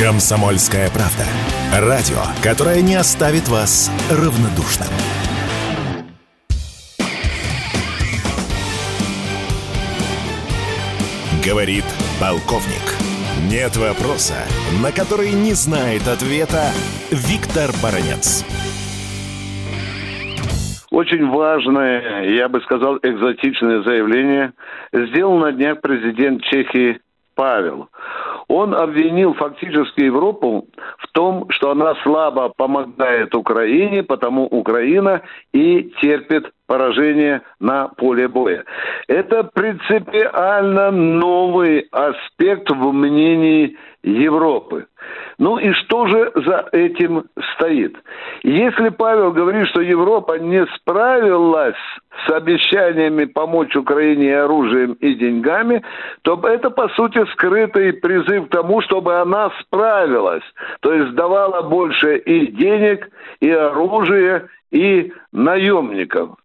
Комсомольская правда. Радио, которое не оставит вас равнодушным. Говорит полковник. Нет вопроса, на который не знает ответа Виктор Баранец. Очень важное, я бы сказал, экзотичное заявление сделал на днях президент Чехии Павел. Он обвинил фактически Европу в том, что она слабо помогает Украине, потому Украина и терпит поражение на поле боя. Это принципиально новый аспект в мнении Европы. Ну и что же за этим стоит? Если Павел говорит, что Европа не справилась с обещаниями помочь Украине оружием и деньгами, то это, по сути, скрытый призыв к тому, чтобы она справилась. То есть давала больше и денег, и оружия, и наемников.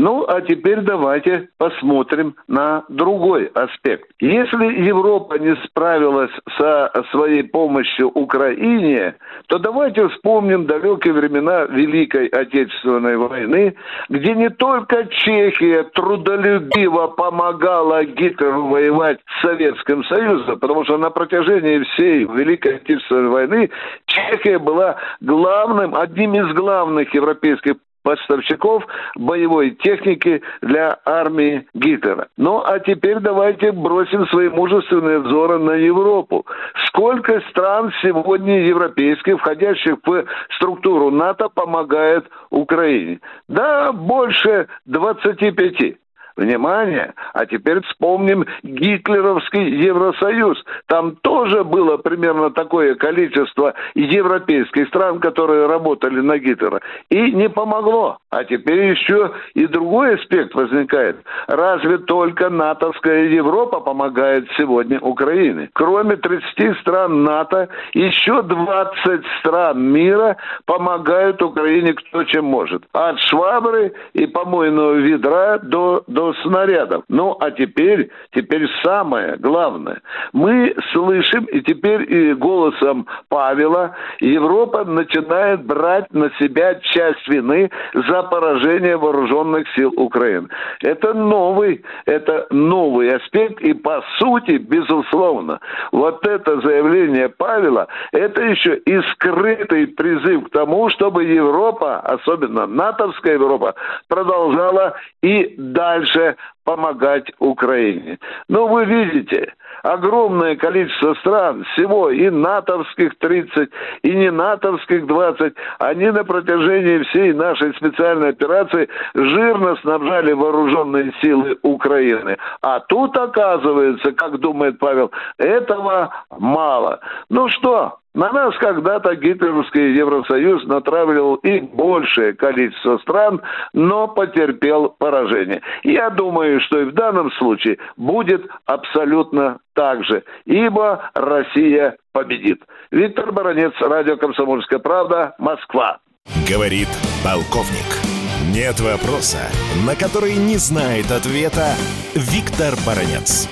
Ну, а теперь давайте посмотрим на другой аспект. Если Европа не справилась со своей помощью Украине, то давайте вспомним далекие времена Великой Отечественной войны, где не только Чехия трудолюбиво помогала Гитлеру воевать с Советским Союзом, потому что на протяжении всей Великой Отечественной войны Чехия была главным, одним из главных европейских поставщиков боевой техники для армии Гитлера. Ну, а теперь давайте бросим свои мужественные взоры на Европу. Сколько стран сегодня европейских, входящих в структуру НАТО, помогает Украине? Да, больше 25. Внимание! А теперь вспомним гитлеровский Евросоюз. Там тоже было примерно такое количество европейских стран, которые работали на Гитлера. И не помогло. А теперь еще и другой аспект возникает. Разве только натовская Европа помогает сегодня Украине? Кроме 30 стран НАТО, еще 20 стран мира помогают Украине кто чем может. От швабры и помойного ведра до, до снарядов. Ну, а теперь, теперь самое главное. Мы слышим, и теперь и голосом Павела, Европа начинает брать на себя часть вины за поражение вооруженных сил Украины. Это новый, это новый аспект, и по сути, безусловно, вот это заявление Павела, это еще и скрытый призыв к тому, чтобы Европа, особенно натовская Европа, продолжала и дальше дальше помогать Украине. Но вы видите, огромное количество стран, всего и натовских 30, и не натовских 20, они на протяжении всей нашей специальной операции жирно снабжали вооруженные силы Украины. А тут, оказывается, как думает Павел, этого мало. Ну что, на нас когда-то гитлеровский Евросоюз натравливал и большее количество стран, но потерпел поражение. Я думаю, что и в данном случае будет абсолютно так же, ибо Россия победит. Виктор Баранец, Радио «Комсомольская правда», Москва. Говорит полковник. Нет вопроса, на который не знает ответа Виктор Баранец.